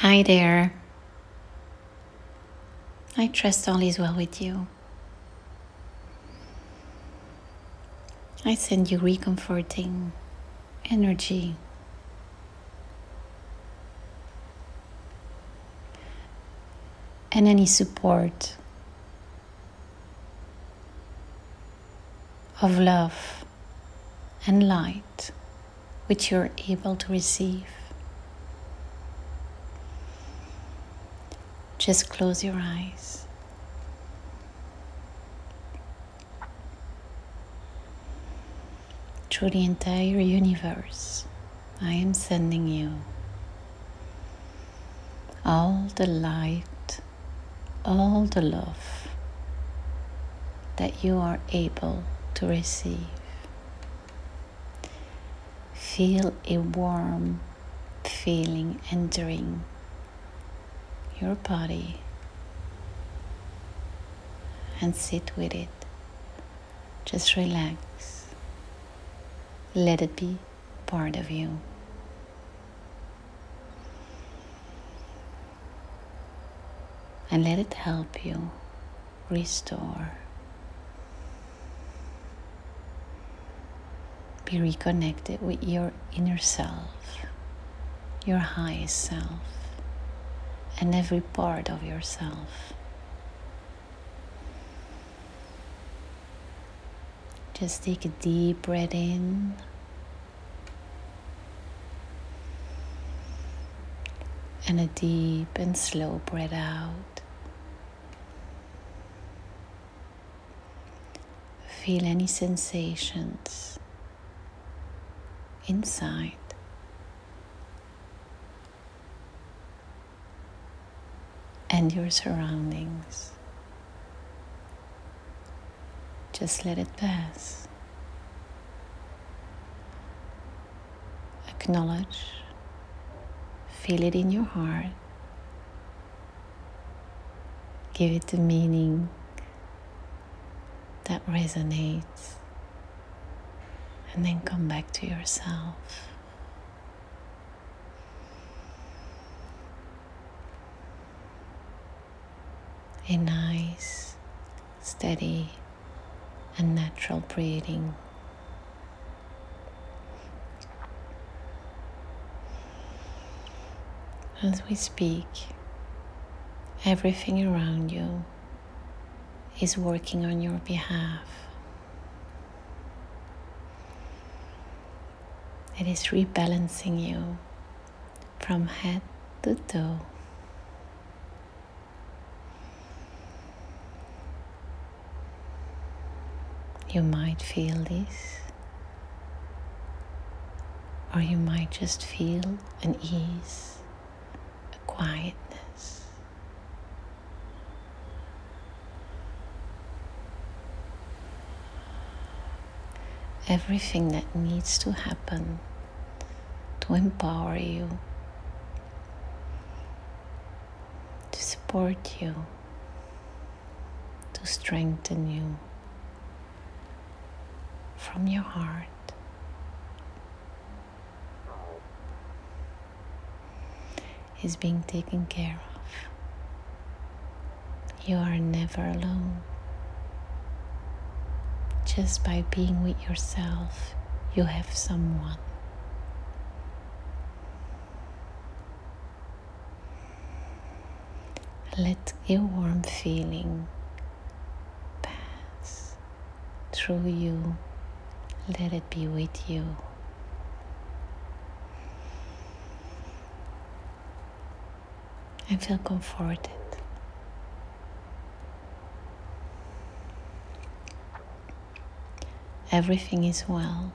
Hi there. I trust all is well with you. I send you recomforting energy. And any support of love and light which you're able to receive. Just close your eyes. Through the entire universe, I am sending you all the light, all the love that you are able to receive. Feel a warm feeling entering your body and sit with it. Just relax. Let it be part of you. And let it help you restore. Be reconnected with your inner self, your highest self, and every part of yourself. Just take a deep breath in. And a deep and slow breath out. Feel any sensations inside. And your surroundings. Just let it pass. Acknowledge, feel it in your heart. Give it the meaning that resonates and then come back to yourself. A nice, steady, and natural breathing. As we speak, everything around you is working on your behalf. It is rebalancing you from head to toe. You might feel this, or you might just feel an ease, a quietness. Everything that needs to happen to empower you, to support you, to strengthen you from your heart. Is being taken care of. You are never alone. Just by being with yourself, you have someone. Let a warm feeling pass through you. Let it be with you. And feel comforted. Everything is well,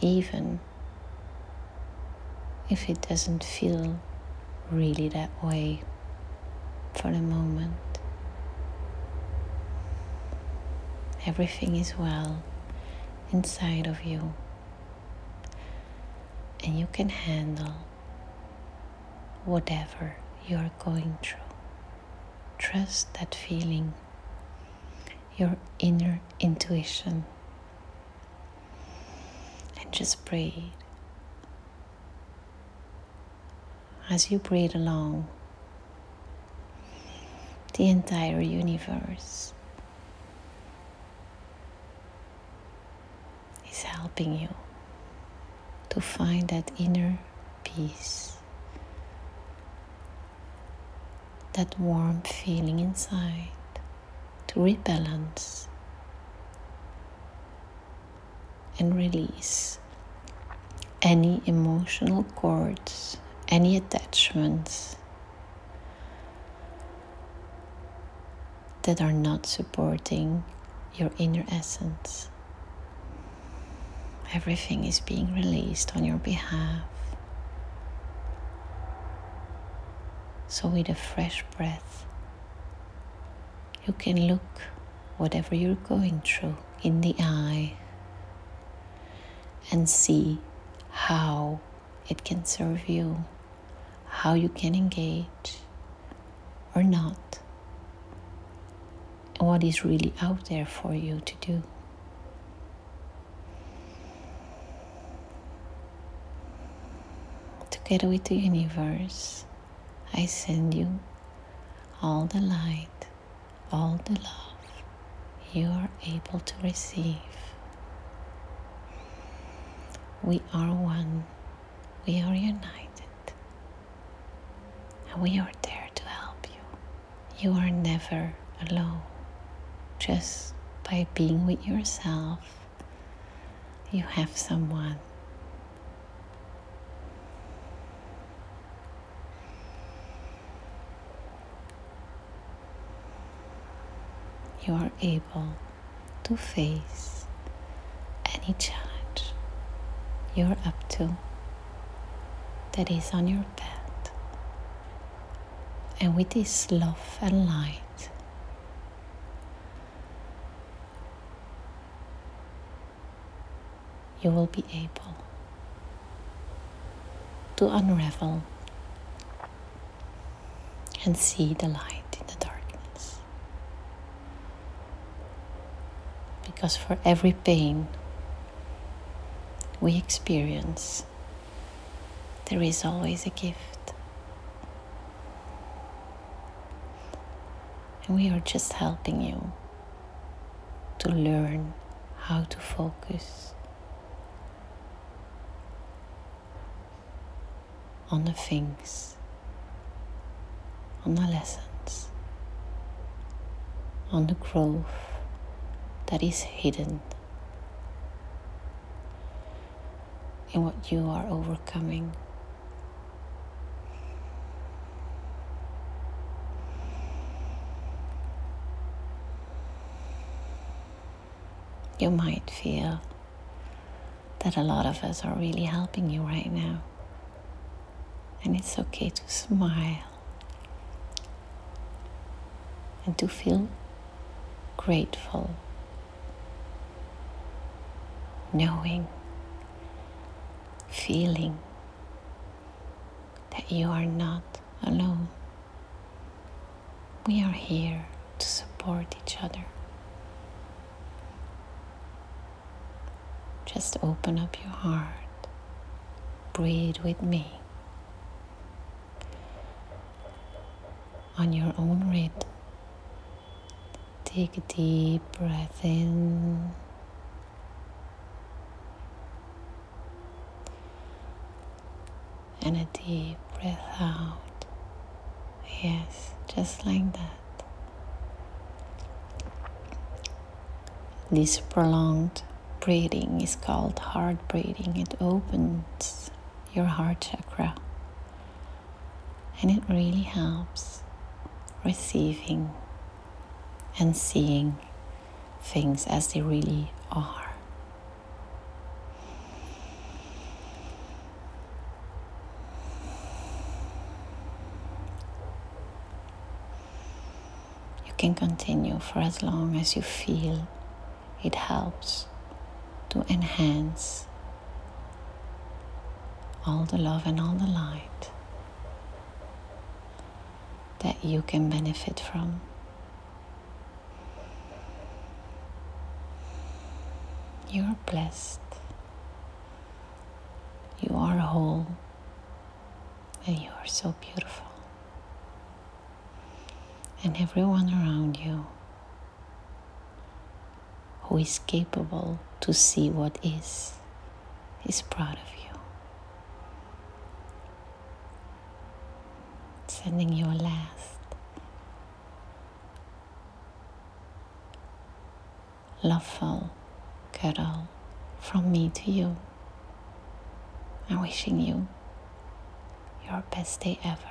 even if it doesn't feel really that way for the moment. Everything is well inside of you, and you can handle whatever you're going through. Trust that feeling, your inner intuition, and just breathe. as you breathe along, the entire universe is helping you to find that inner peace, that warm feeling inside, to rebalance and release any emotional cords, any attachments that are not supporting your inner essence. Everything is being released on your behalf. So, with a fresh breath, you can look whatever you're going through in the eye and see how it can serve you, how you can engage or not, and what is really out there for you to do. With the universe, I send you all the light, all the love you are able to receive. We are one, we are united, and we are there to help you. You are never alone. Just by being with yourself, you have someone you are able to face any challenge you're up to that is on your path. And with this love and light, you will be able to unravel and see the light in the darkness. Because for every pain we experience, there is always a gift. And we are just helping you to learn how to focus on the things, on the lessons, on the growth that is hidden in what you are overcoming. You might feel that a lot of us are really helping you right now. And it's okay to smile and to feel grateful, knowing, feeling that you are not alone. We are here to support each other. Just open up your heart, breathe with me. on your own rhythm. Take a deep breath in. And a deep breath out. Yes, just like that. This prolonged breathing is called heart breathing. It opens your heart chakra and it really helps receiving and seeing things as they really are. You can continue for as long as you feel it helps to enhance all the love and all the light that you can benefit from. You are blessed. You are whole and you are so beautiful. And everyone around you who is capable to see what is, is proud of you. Sending you a last loveful cuddle from me to you. I'm wishing you your best day ever.